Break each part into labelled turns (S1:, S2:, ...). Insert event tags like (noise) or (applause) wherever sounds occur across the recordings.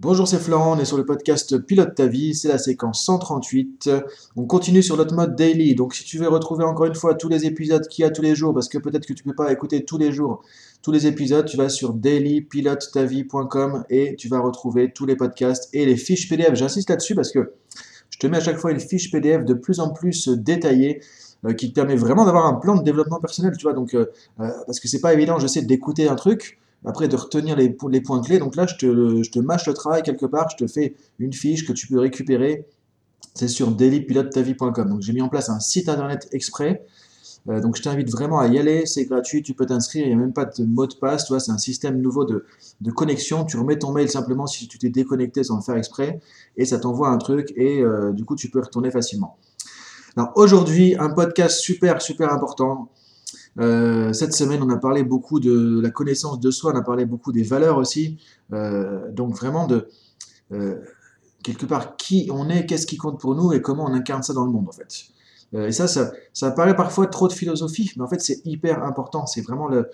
S1: Bonjour, c'est Florent, on est sur le podcast Pilote ta vie, c'est la séquence 138. On continue sur notre mode daily, donc si tu veux retrouver encore une fois tous les épisodes qu'il y a tous les jours, parce que peut-être que tu ne peux pas écouter tous les jours tous les épisodes, tu vas sur dailypilotetavie.com et tu vas retrouver tous les podcasts et les fiches PDF. J'insiste là-dessus parce que je te mets à chaque fois une fiche PDF de plus en plus détaillée euh, qui te permet vraiment d'avoir un plan de développement personnel, tu vois, donc, euh, euh, parce que c'est pas évident, je sais, d'écouter un truc, après de retenir les, points clés. Donc là, je te, mâche le travail quelque part, je te fais une fiche que tu peux récupérer. C'est sur dailypilotetavie.com. Donc j'ai mis en place un site internet exprès. Euh, donc je t'invite vraiment à y aller, c'est gratuit, tu peux t'inscrire, il n'y a même pas de mot de passe, c'est un système nouveau de, de, connexion, tu remets ton mail simplement si tu t'es déconnecté sans le faire exprès, et ça t'envoie un truc, et euh, du coup tu peux retourner facilement. Alors aujourd'hui, un podcast super super important, euh, cette semaine, on a parlé beaucoup de la connaissance de soi, on a parlé beaucoup des valeurs aussi. Euh, donc vraiment de euh, quelque part qui on est, qu'est-ce qui compte pour nous et comment on incarne ça dans le monde en fait. et ça, ça, paraît parfois trop de philosophie, mais en fait c'est hyper important. C'est vraiment la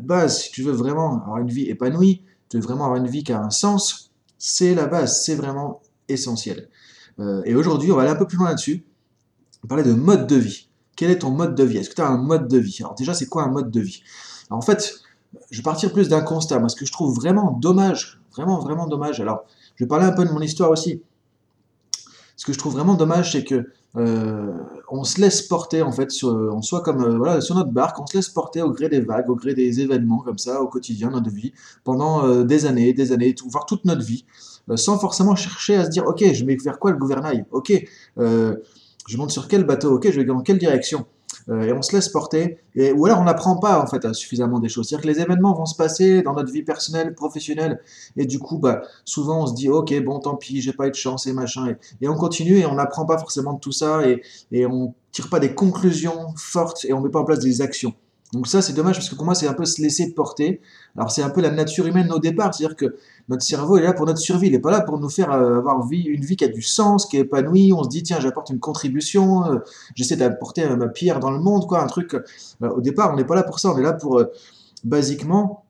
S1: base. Si tu veux vraiment avoir une vie épanouie, tu veux vraiment avoir une vie qui a un sens, c'est la base, c'est vraiment essentiel. et aujourd'hui, on va aller un peu plus loin là-dessus. On va parler de mode de vie. Quel est ton mode de vie? Est-ce que tu as un mode de vie? Alors déjà, c'est quoi un mode de vie? En fait, je vais partir plus d'un constat. Moi, ce que je trouve vraiment dommage, vraiment, vraiment dommage. Alors, je vais parler un peu de mon histoire aussi. Ce que je trouve vraiment dommage, c'est que euh, on se laisse porter en fait, sur, on soit comme euh, voilà sur notre barque, on se laisse porter au gré des vagues, au gré des événements comme ça au quotidien, notre vie, pendant euh, des années, des années, tout, voire toute notre vie, sans forcément chercher à se dire ok, je vais faire quoi le gouvernail, ok je monte sur quel bateau, ok, je vais dans quelle direction euh, et on se laisse porter, et, ou alors on n'apprend pas en fait suffisamment des choses. C'est-à-dire que les événements vont se passer dans notre vie personnelle, professionnelle, et du coup, bah, souvent on se dit, ok, bon, tant pis, j'ai pas eu de chance et machin, et, on continue et on n'apprend pas forcément de tout ça, et, et on tire pas des conclusions fortes et on met pas en place des actions. Donc ça, c'est dommage parce que pour moi, c'est un peu se laisser porter. Alors c'est un peu la nature humaine au départ, c'est-à-dire que notre cerveau est là pour notre survie, il n'est pas là pour nous faire euh, avoir une vie qui a du sens, qui est épanouie. On se dit tiens, j'apporte une contribution, euh, j'essaie d'apporter euh, ma pierre dans le monde, quoi, un truc. au départ, on n'est pas là pour ça, on est là pour basiquement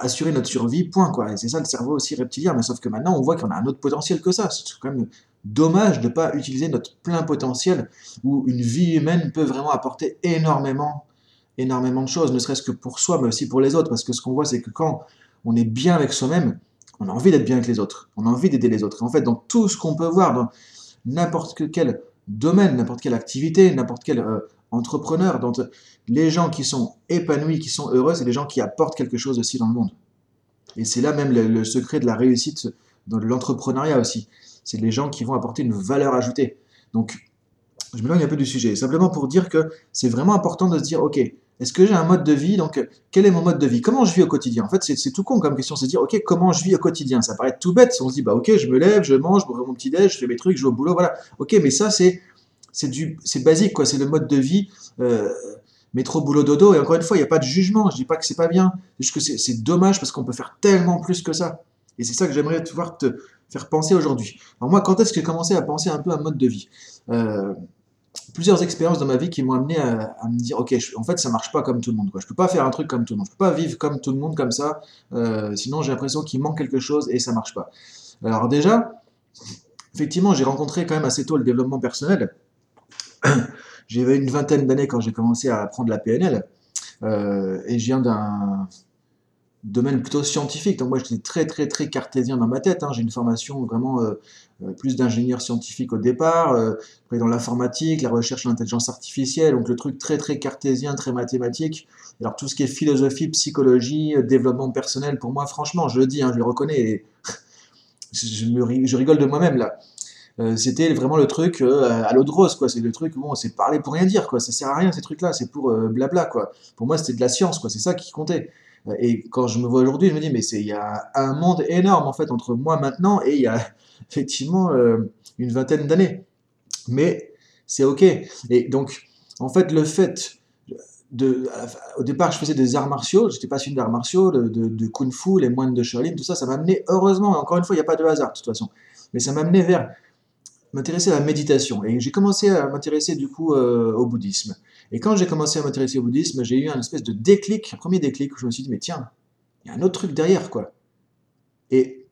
S1: assurer notre survie, point quoi. Et c'est ça le cerveau aussi reptilien, mais sauf que maintenant on voit qu'on a un autre potentiel que ça. C'est quand même dommage de ne pas utiliser notre plein potentiel où une vie humaine peut vraiment apporter énormément énormément de choses, ne serait-ce que pour soi, mais aussi pour les autres. Parce que ce qu'on voit, c'est que quand on est bien avec soi-même, on a envie d'être bien avec les autres. On a envie d'aider les autres. En fait, dans tout ce qu'on peut voir, dans n'importe quel domaine, n'importe quelle activité, n'importe quel euh, entrepreneur, dans les gens qui sont épanouis, qui sont heureux, c'est les gens qui apportent quelque chose aussi dans le monde. Et c'est là même le, secret de la réussite dans l'entrepreneuriat aussi. C'est les gens qui vont apporter une valeur ajoutée. Donc, je m'éloigne un peu du sujet. Simplement pour dire que c'est vraiment important de se dire, ok, est-ce que j'ai un mode de vie? Donc, quel est mon mode de vie? Comment je vis au quotidien? En fait, c'est tout con comme question, c'est dire, ok, comment je vis au quotidien? Ça paraît tout bête. On se dit, bah ok, je me lève, je mange, je bois mon petit déj, je fais mes trucs, je vais au boulot, voilà. Ok, mais ça, c'est basique, quoi. C'est le mode de vie. Euh, métro, boulot, dodo. Et encore une fois, il n'y a pas de jugement. Je dis pas que c'est pas bien. C'est juste que c'est dommage parce qu'on peut faire tellement plus que ça. Et c'est ça que j'aimerais pouvoir te faire penser aujourd'hui. Alors moi, quand est-ce que j'ai commencé à penser un peu à un mode de vie? Euh, plusieurs expériences dans ma vie qui m'ont amené à, me dire ok en fait ça marche pas comme tout le monde quoi. je peux pas faire un truc comme tout le monde. Je peux pas vivre comme tout le monde comme ça. Euh, sinon j'ai l'impression qu'il manque quelque chose et ça marche pas. Alors déjà effectivement j'ai rencontré quand même assez tôt le développement personnel. (clears throat) J'avais une vingtaine d'années quand j'ai commencé à apprendre la PNL euh, et je viens d'un domaine plutôt scientifique. Donc moi, j'étais très très très cartésien dans ma tête. Hein. J'ai une formation vraiment euh, euh, plus d'ingénieur scientifique au départ, euh, après dans l'informatique, la recherche en intelligence artificielle, donc le truc très très cartésien, très mathématique. Alors tout ce qui est philosophie, psychologie, développement personnel, pour moi, franchement, je le dis, hein, je le reconnais, et (laughs) je, me, je rigole de moi-même là. c'était vraiment le truc à l'eau de rose, quoi. C'est le truc, bon, c'est parler pour rien dire, quoi. Ça sert à rien ces trucs-là, c'est pour blabla, quoi. Pour moi, c'était de la science, quoi. C'est ça qui comptait. Et quand je me vois aujourd'hui, je me dis, mais il y a un monde énorme en fait entre moi maintenant et il y a (laughs) effectivement euh, une vingtaine d'années. Mais c'est ok. Et donc, en fait, le fait de, au départ, je faisais des arts martiaux, j'étais passionné d'arts martiaux, de, kung fu, les moines de Shaolin, tout ça, ça m'a amené, heureusement, encore une fois, il n'y a pas de hasard de toute façon, mais ça m'a amené vers m'intéresser à la méditation. Et j'ai commencé à m'intéresser du coup euh, au bouddhisme. Et quand j'ai commencé à m'intéresser au bouddhisme, j'ai eu un espèce de déclic, un premier déclic où je me suis dit, mais tiens, il y a un autre truc derrière, quoi. Et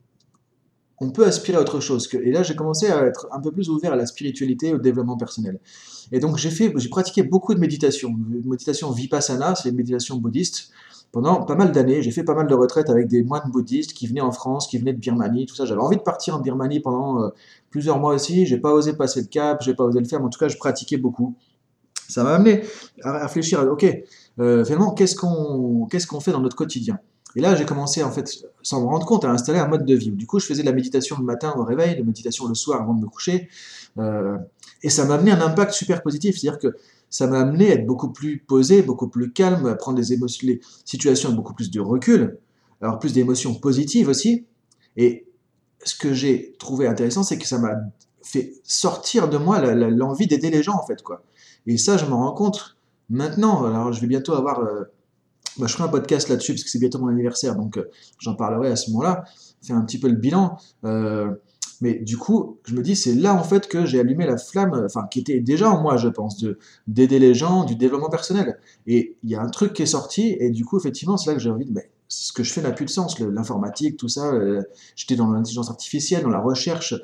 S1: on peut aspirer à autre chose. Et là, j'ai commencé à être un peu plus ouvert à la spiritualité au développement personnel. Et donc, j'ai fait, j'ai pratiqué beaucoup de méditation. Méditation vipassana, c'est une méditation bouddhiste. Pendant pas mal d'années, j'ai fait pas mal de retraites avec des moines bouddhistes qui venaient en France, qui venaient de Birmanie, tout ça. J'avais envie de partir en Birmanie pendant euh, plusieurs mois aussi. J'ai pas osé passer le cap, j'ai pas osé le faire, mais en tout cas, je pratiquais beaucoup. Ça m'a amené à réfléchir, à, ok, euh, finalement, qu'est-ce qu'on qu'est-ce qu'on fait dans notre quotidien? Et là, j'ai commencé, en fait, sans me rendre compte, à installer un mode de vie. Du coup, je faisais de la méditation le matin au réveil, de la méditation le soir avant de me coucher. Euh, et ça m'a amené un impact super positif. C'est-à-dire que ça m'a amené à être beaucoup plus posé, beaucoup plus calme, à prendre les, émotions, les situations avec beaucoup plus de recul, avoir plus d'émotions positives aussi. Et ce que j'ai trouvé intéressant, c'est que ça m'a fait sortir de moi l'envie d'aider les gens, en fait. quoi. Et ça, je me rends compte maintenant. Alors, je vais bientôt avoir. Euh, bah, je ferai un podcast là-dessus parce que c'est bientôt mon anniversaire, donc euh, j'en parlerai à ce moment-là. Faire un petit peu le bilan. Euh, mais du coup, je me dis, c'est là en fait que j'ai allumé la flamme, enfin, qui était déjà en moi, je pense, de d'aider les gens, du développement personnel. Et il y a un truc qui est sorti, et du coup, effectivement, c'est là que j'ai envie de, mais ce que je fais n'a plus de sens. L'informatique, tout ça, j'étais dans l'intelligence artificielle, dans la recherche,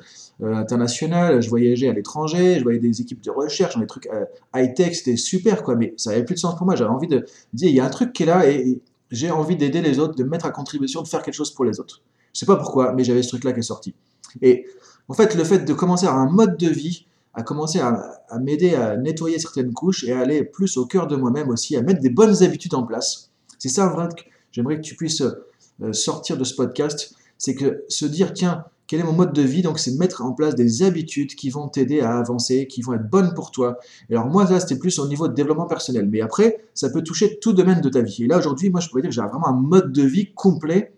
S1: euh, international, je voyageais à l'étranger, je voyais des équipes de recherche, des trucs euh, high-tech, c'était super, quoi, mais ça n'avait plus de sens pour moi. J'avais envie de dire, il y a un truc qui est là et, j'ai envie d'aider les autres, de mettre à contribution, de faire quelque chose pour les autres. Je sais pas pourquoi, mais j'avais ce truc-là qui est sorti. Et en fait, le fait de commencer à un mode de vie, à commencer à, m'aider à nettoyer certaines couches et à aller plus au cœur de moi-même aussi, à mettre des bonnes habitudes en place. C'est ça, vrai, j'aimerais que tu puisses euh, sortir de ce podcast. C'est que se dire, tiens, quel est mon mode de vie? Donc, c'est mettre en place des habitudes qui vont t'aider à avancer, qui vont être bonnes pour toi. Et alors, moi, là, c'était plus au niveau de développement personnel. Mais après, ça peut toucher tout domaine de ta vie. Et là, aujourd'hui, moi, je pourrais dire que j'ai vraiment un mode de vie complet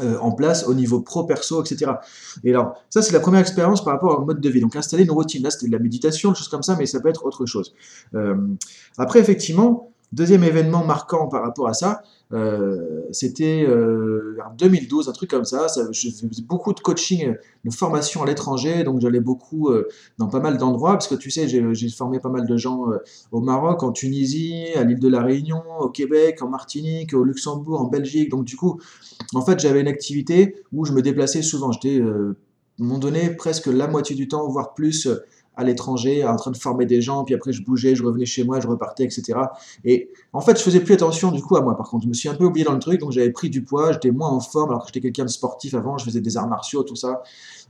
S1: euh, en place au niveau pro, perso, etc. Et alors, ça, c'est la première expérience par rapport au mode de vie. Donc, installer une routine. Là, c'était de la méditation, des choses comme ça, mais ça peut être autre chose. Euh, après, effectivement, deuxième événement marquant par rapport à ça, euh, c'était euh, en 2012, un truc comme ça. je faisais beaucoup de coaching, de formation à l'étranger, donc j'allais beaucoup euh, dans pas mal d'endroits, parce que tu sais, j'ai formé pas mal de gens au Maroc, en Tunisie, à l'île de la Réunion, au Québec, en Martinique, au Luxembourg, en Belgique. Donc du coup, en fait, j'avais une activité où je me déplaçais souvent. J'étais, à un moment donné, presque la moitié du temps, voire plus à l'étranger, en train de former des gens, puis après je bougeais, je revenais chez moi, je repartais, etc. Et en fait, je faisais plus attention du coup à moi. Par contre, je me suis un peu oublié dans le truc, donc j'avais pris du poids, j'étais moins en forme, alors que j'étais quelqu'un de sportif avant, je faisais des arts martiaux, tout ça.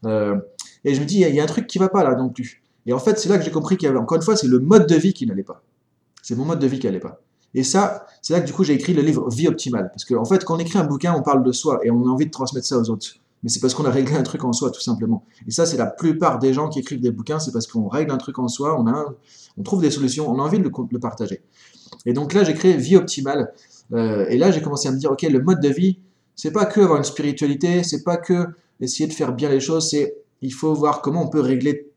S1: Euh, et je me dis, il y, a un truc qui va pas là non plus. Et en fait, c'est là que j'ai compris qu'il y avait, encore une fois, c'est le mode de vie qui n'allait pas. C'est mon mode de vie qui n'allait pas. Et ça, c'est là que du coup j'ai écrit le livre Vie optimale. Parce qu'en en fait, quand on écrit un bouquin, on parle de soi et on a envie de transmettre ça aux autres mais c'est parce qu'on a réglé un truc en soi, tout simplement. Et ça, c'est la plupart des gens qui écrivent des bouquins, c'est parce qu'on règle un truc en soi, on, a on trouve des solutions, on a envie de le, partager. Et donc là, j'ai créé Vie Optimale. Euh, et là, j'ai commencé à me dire, ok, le mode de vie, c'est pas que avoir une spiritualité, c'est pas que essayer de faire bien les choses, c'est il faut voir comment on peut régler.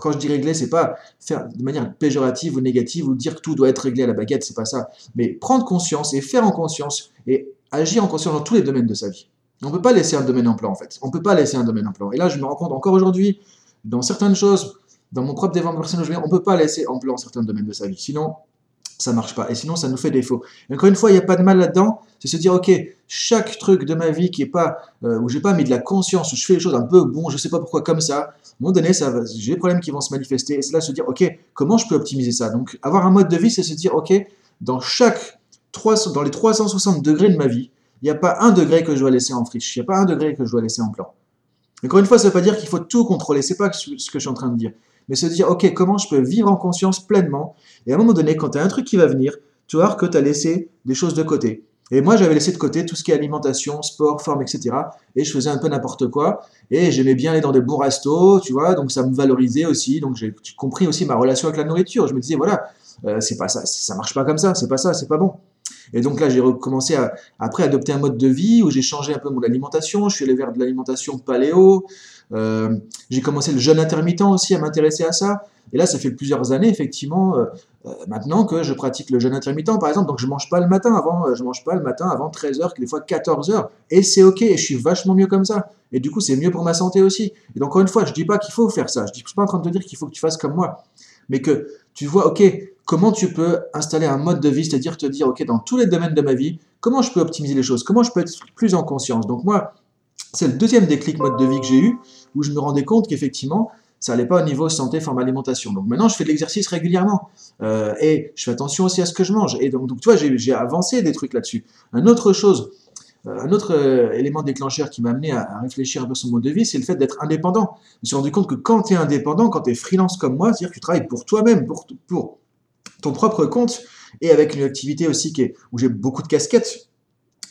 S1: quand je dis régler, c'est pas faire de manière péjorative ou négative ou dire que tout doit être réglé à la baguette, c'est pas ça. Mais prendre conscience et faire en conscience et agir en conscience dans tous les domaines de sa vie. On ne peut pas laisser un domaine en plan, en fait. On ne peut pas laisser un domaine en plan. Et là, je me rends compte encore aujourd'hui, dans certaines choses, dans mon propre développement personnel, on ne peut pas laisser en plan certains domaines de sa vie. Sinon, ça ne marche pas. Et sinon, ça nous fait défaut. Et encore une fois, il n'y a pas de mal là-dedans. C'est se dire, OK, chaque truc de ma vie qui est pas, euh, où j'ai pas mis de la conscience, où je fais les choses un peu, bon, je sais pas pourquoi, comme ça, à un moment donné, ça j'ai des problèmes qui vont se manifester. Et c'est là se dire, OK, comment je peux optimiser ça? Donc, avoir un mode de vie, c'est se dire, OK, dans chaque 300, dans les 360 degrés de ma vie, il n'y a pas un degré que je dois laisser en friche, il n'y a pas un degré que je dois laisser en plan. Encore une fois, ça ne veut pas dire qu'il faut tout contrôler, c'est pas ce que je suis en train de dire. Mais se dire, ok, comment je peux vivre en conscience pleinement? Et à un moment donné, quand tu as un truc qui va venir, tu voir que tu as laissé des choses de côté. Et moi, j'avais laissé de côté tout ce qui est alimentation, sport, forme, etc. Et je faisais un peu n'importe quoi. Et j'aimais bien aller dans des bons restos, tu vois, donc ça me valorisait aussi. Donc j'ai compris aussi ma relation avec la nourriture. Je me disais, voilà, euh, c'est pas ça, ça marche pas comme ça, c'est pas ça, c'est pas bon. Et donc là, j'ai recommencé à, adopter un mode de vie où j'ai changé un peu mon alimentation. Je suis allé vers de l'alimentation paléo. Euh, j'ai commencé le jeûne intermittent aussi à m'intéresser à ça. Et là, ça fait plusieurs années, effectivement, euh, euh, maintenant que je pratique le jeûne intermittent, par exemple. Donc, je mange pas le matin avant, je mange pas le matin avant 13h, des fois 14h. Et c'est OK, et je suis vachement mieux comme ça. Et du coup, c'est mieux pour ma santé aussi. Et donc, encore une fois, je dis pas qu'il faut faire ça. Je ne suis pas en train de te dire qu'il faut que tu fasses comme moi. Mais que tu vois, OK, comment tu peux installer un mode de vie, c'est-à-dire te dire, OK, dans tous les domaines de ma vie, comment je peux optimiser les choses, comment je peux être plus en conscience. Donc moi, C'est le deuxième déclic mode de vie que j'ai eu, où je me rendais compte qu'effectivement, ça n'allait pas au niveau santé, forme, alimentation. Donc maintenant, je fais de l'exercice régulièrement. Euh, et je fais attention aussi à ce que je mange. Et donc, donc tu vois, j'ai avancé des trucs là-dessus. Un autre chose, un autre euh, élément déclencheur qui m'a amené à, réfléchir un peu sur mon mode de vie, c'est le fait d'être indépendant. Je me suis rendu compte que quand tu es indépendant, quand tu es freelance comme moi, c'est-à-dire que tu travailles pour toi-même, pour, ton propre compte, et avec une activité aussi où j'ai beaucoup de casquettes,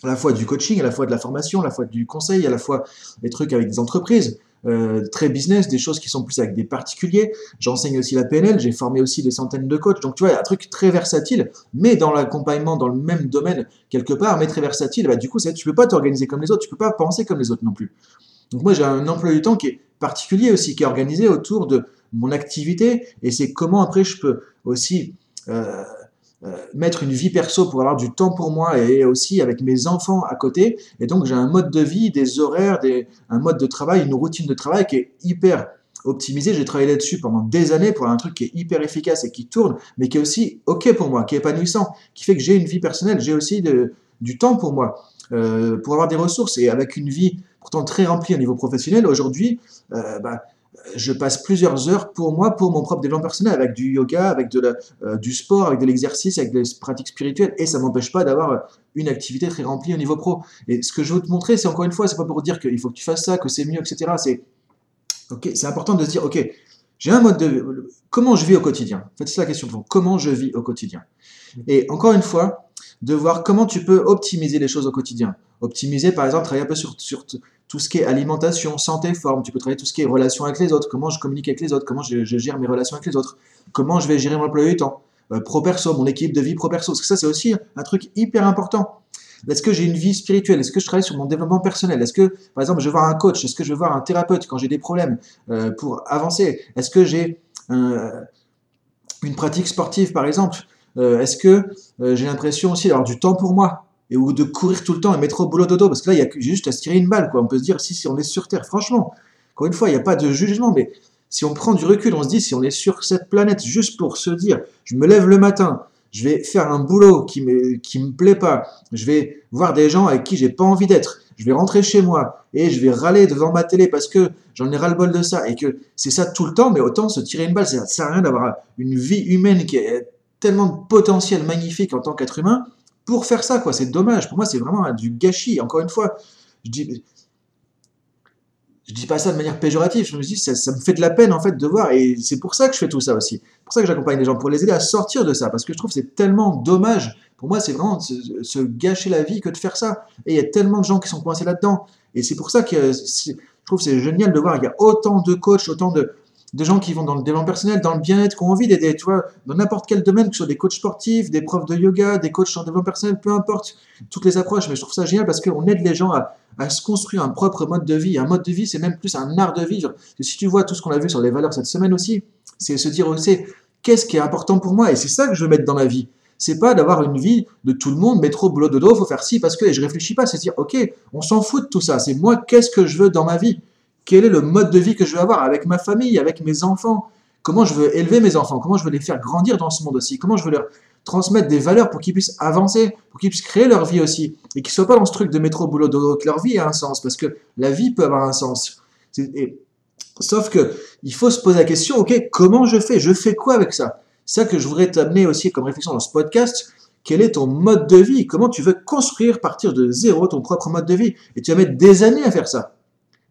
S1: à la fois du coaching, à la fois de la formation, à la fois du conseil, à la fois des trucs avec des entreprises, euh, très business, des choses qui sont plus avec des particuliers. J'enseigne aussi la PNL, j'ai formé aussi des centaines de coachs. Donc tu vois, il y a un truc très versatile, mais dans l'accompagnement, dans le même domaine quelque part, mais très versatile. Bah, du coup, tu peux pas t'organiser comme les autres, tu peux pas penser comme les autres non plus. Donc moi, j'ai un emploi du temps qui est particulier aussi, qui est organisé autour de mon activité, et c'est comment après je peux aussi euh, mettre une vie perso pour avoir du temps pour moi et aussi avec mes enfants à côté. Et donc j'ai un mode de vie, des horaires, des, un mode de travail, une routine de travail qui est hyper optimisé. J'ai travaillé là-dessus pendant des années pour un truc qui est hyper efficace et qui tourne, mais qui est aussi OK pour moi, qui est épanouissant, qui fait que j'ai une vie personnelle, j'ai aussi du temps pour moi, euh, pour avoir des ressources et avec une vie pourtant très remplie au niveau professionnel. Aujourd'hui, euh, bah, je passe plusieurs heures pour moi, pour mon propre développement personnel, avec du yoga, avec de euh, du sport, avec de l'exercice, avec des pratiques spirituelles, et ça m'empêche pas d'avoir euh, une activité très remplie au niveau pro. Et ce que je veux te montrer, c'est encore une fois, c'est pas pour dire qu'il faut que tu fasses ça, que c'est mieux, etc. C'est ok, c'est important de se dire, ok, j'ai un mode de comment je vis au quotidien? En fait, c'est la question de fond. Comment je vis au quotidien? Et encore une fois, de voir comment tu peux optimiser les choses au quotidien. Optimiser, par exemple, travailler un peu sur, sur tout ce qui est alimentation, santé, forme. Tu peux travailler tout ce qui est relation avec les autres, comment je communique avec les autres, comment je, gère mes relations avec les autres, comment je vais gérer mon emploi du temps, euh, pro-perso, mon équipe de vie pro-perso. Parce que ça, c'est aussi un truc hyper important. Est-ce que j'ai une vie spirituelle? Est-ce que je travaille sur mon développement personnel? Est-ce que, par exemple, je vais voir un coach? Est-ce que je vais voir un thérapeute quand j'ai des problèmes euh, pour avancer? Est-ce que j'ai une pratique sportive, par exemple? Euh, Est-ce que j'ai l'impression aussi d'avoir du temps pour moi? Et ou de courir tout le temps et mettre au boulot dodo parce que là il y a juste à se tirer une balle quoi. On peut se dire si, on est sur terre franchement encore une fois il n'y a pas de jugement mais si on prend du recul on se dit si on est sur cette planète juste pour se dire je me lève le matin je vais faire un boulot qui me qui me plaît pas je vais voir des gens avec qui j'ai pas envie d'être je vais rentrer chez moi et je vais râler devant ma télé parce que j'en ai ras le bol de ça et que c'est ça tout le temps mais autant se tirer une balle ça sert à rien d'avoir une vie humaine qui est tellement de potentiel magnifique en tant qu'être humain pour faire ça, quoi. C'est dommage. Pour moi, c'est vraiment du gâchis. Encore une fois, je dis, je dis pas ça de manière péjorative. Je me dis, ça, me fait de la peine, en fait, de voir. Et c'est pour ça que je fais tout ça aussi. C'est pour ça que j'accompagne les gens, pour les aider à sortir de ça. Parce que je trouve que c'est tellement dommage. Pour moi, c'est vraiment se, gâcher la vie que de faire ça. Et il y a tellement de gens qui sont coincés là-dedans. Et c'est pour ça que je trouve c'est génial de voir. Il y a autant de coachs, autant de, des gens qui vont dans le développement personnel, dans le bien-être, qui ont envie d'aider, tu vois, dans n'importe quel domaine, que ce soit des coachs sportifs, des profs de yoga, des coachs en développement personnel, peu importe, toutes les approches. Mais je trouve ça génial parce qu'on aide les gens à, se construire un propre mode de vie. Un mode de vie, c'est même plus un art de vivre. si tu vois tout ce qu'on a vu sur les valeurs cette semaine aussi, c'est se dire aussi, qu'est-ce qui est important pour moi? Et c'est ça que je veux mettre dans ma vie. C'est pas d'avoir une vie de tout le monde, métro, boulot, dodo, faut faire ci parce que, et je réfléchis pas, c'est dire, ok, on s'en fout de tout ça. C'est moi, qu'est-ce que je veux dans ma vie? Quel est le mode de vie que je veux avoir avec ma famille, avec mes enfants? Comment je veux élever mes enfants? Comment je veux les faire grandir dans ce monde aussi? Comment je veux leur transmettre des valeurs pour qu'ils puissent avancer, pour qu'ils puissent créer leur vie aussi? Et qu'ils ne soient pas dans ce truc de métro, boulot, dodo, que leur vie ait un sens, parce que la vie peut avoir un sens. sauf que il faut se poser la question, ok, comment je fais? Je fais quoi avec ça? C'est ça que je voudrais t'amener aussi comme réflexion dans ce podcast. Quel est ton mode de vie? Comment tu veux construire, partir de zéro, ton propre mode de vie? Et tu vas mettre des années à faire ça.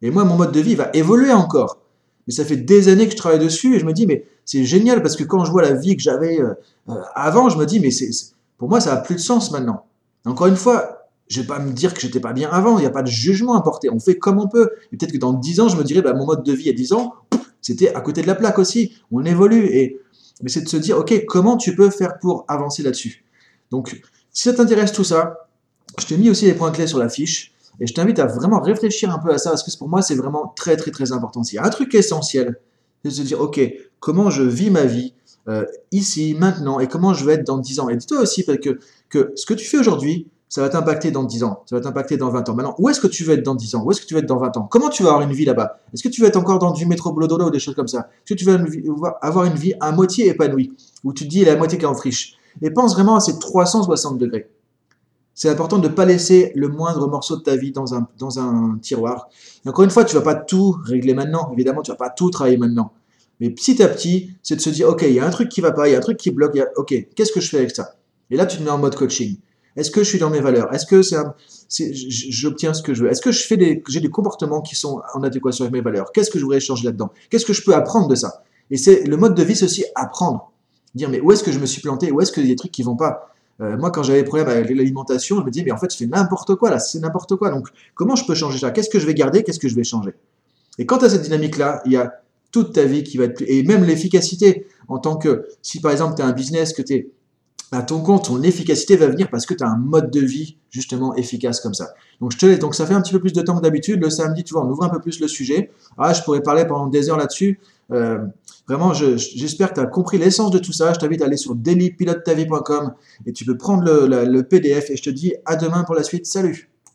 S1: Et moi, mon mode de vie va évoluer encore. Mais ça fait des années que je travaille dessus et je me dis, mais c'est génial parce que quand je vois la vie que j'avais euh, euh, avant, je me dis, mais c'est, pour moi, ça a plus de sens maintenant. Encore une fois, je vais pas me dire que j'étais pas bien avant, il n'y a pas de jugement à porter, on fait comme on peut. Et peut-être que dans 10 ans, je me dirais, bah, mon mode de vie à 10 ans, c'était à côté de la plaque aussi, on évolue. Et, mais c'est de se dire, ok, comment tu peux faire pour avancer là-dessus? Donc, si ça t'intéresse tout ça, je t'ai mis aussi les points clés sur la fiche. Et je t'invite à vraiment réfléchir un peu à ça, parce que pour moi, c'est vraiment très, très, très important. S'il y a un truc essentiel, c'est de se dire, OK, comment je vis ma vie euh, ici, maintenant, et comment je vais être dans 10 ans. Et dis-toi aussi que, que ce que tu fais aujourd'hui, ça va t'impacter dans 10 ans, ça va t'impacter dans 20 ans. Maintenant, où est-ce que tu veux être dans 10 ans? Où est-ce que tu veux être dans 20 ans? Comment tu vas avoir une vie là-bas? Est-ce que tu vas être encore dans du métro boulot ou des choses comme ça? Est-ce que tu vas avoir une vie à moitié épanouie Où tu te dis, à moitié qui est en friche? Et pense vraiment à ces 360 degrés. C'est important de ne pas laisser le moindre morceau de ta vie dans un, dans un tiroir. Encore une fois, tu ne vas pas tout régler maintenant. Évidemment, tu ne vas pas tout travailler maintenant. Mais petit à petit, c'est de se dire, OK, il y a un truc qui ne va pas, il y a un truc qui bloque. OK, qu'est-ce que je fais avec ça? Et là, tu te mets en mode coaching. Est-ce que je suis dans mes valeurs? Est-ce que c'est, j'obtiens ce que je veux? Est-ce que je des, j'ai des comportements qui sont en adéquation avec mes valeurs? Qu'est-ce que je voudrais changer là-dedans? Qu'est-ce que je peux apprendre de ça? Et c'est le mode de vie, c'est aussi apprendre. Dire, mais où est-ce que je me suis planté? Où est-ce qu'il y a des trucs qui vont pas? Euh, moi, quand j'avais des problèmes avec l'alimentation, je me disais, mais en fait, je fais n'importe quoi là, c'est n'importe quoi. Donc, comment je peux changer ça? Qu'est-ce que je vais garder? Qu'est-ce que je vais changer? Et quand tu as cette dynamique-là, il y a toute ta vie qui va être plus... Et même l'efficacité, en tant que, si par exemple, tu as un business que tu es à ton compte, ton efficacité va venir parce que tu as un mode de vie justement efficace comme ça. Donc, je te laisse. Donc, ça fait un petit peu plus de temps que d'habitude. Le samedi, tu vois, on ouvre un peu plus le sujet. Ah, je pourrais parler pendant des heures là-dessus. Euh, vraiment, j'espère que tu as compris l'essence de tout ça. Je t'invite à aller sur dailypilotetavie.com et tu peux prendre le PDF et je te dis à demain pour la suite. Salut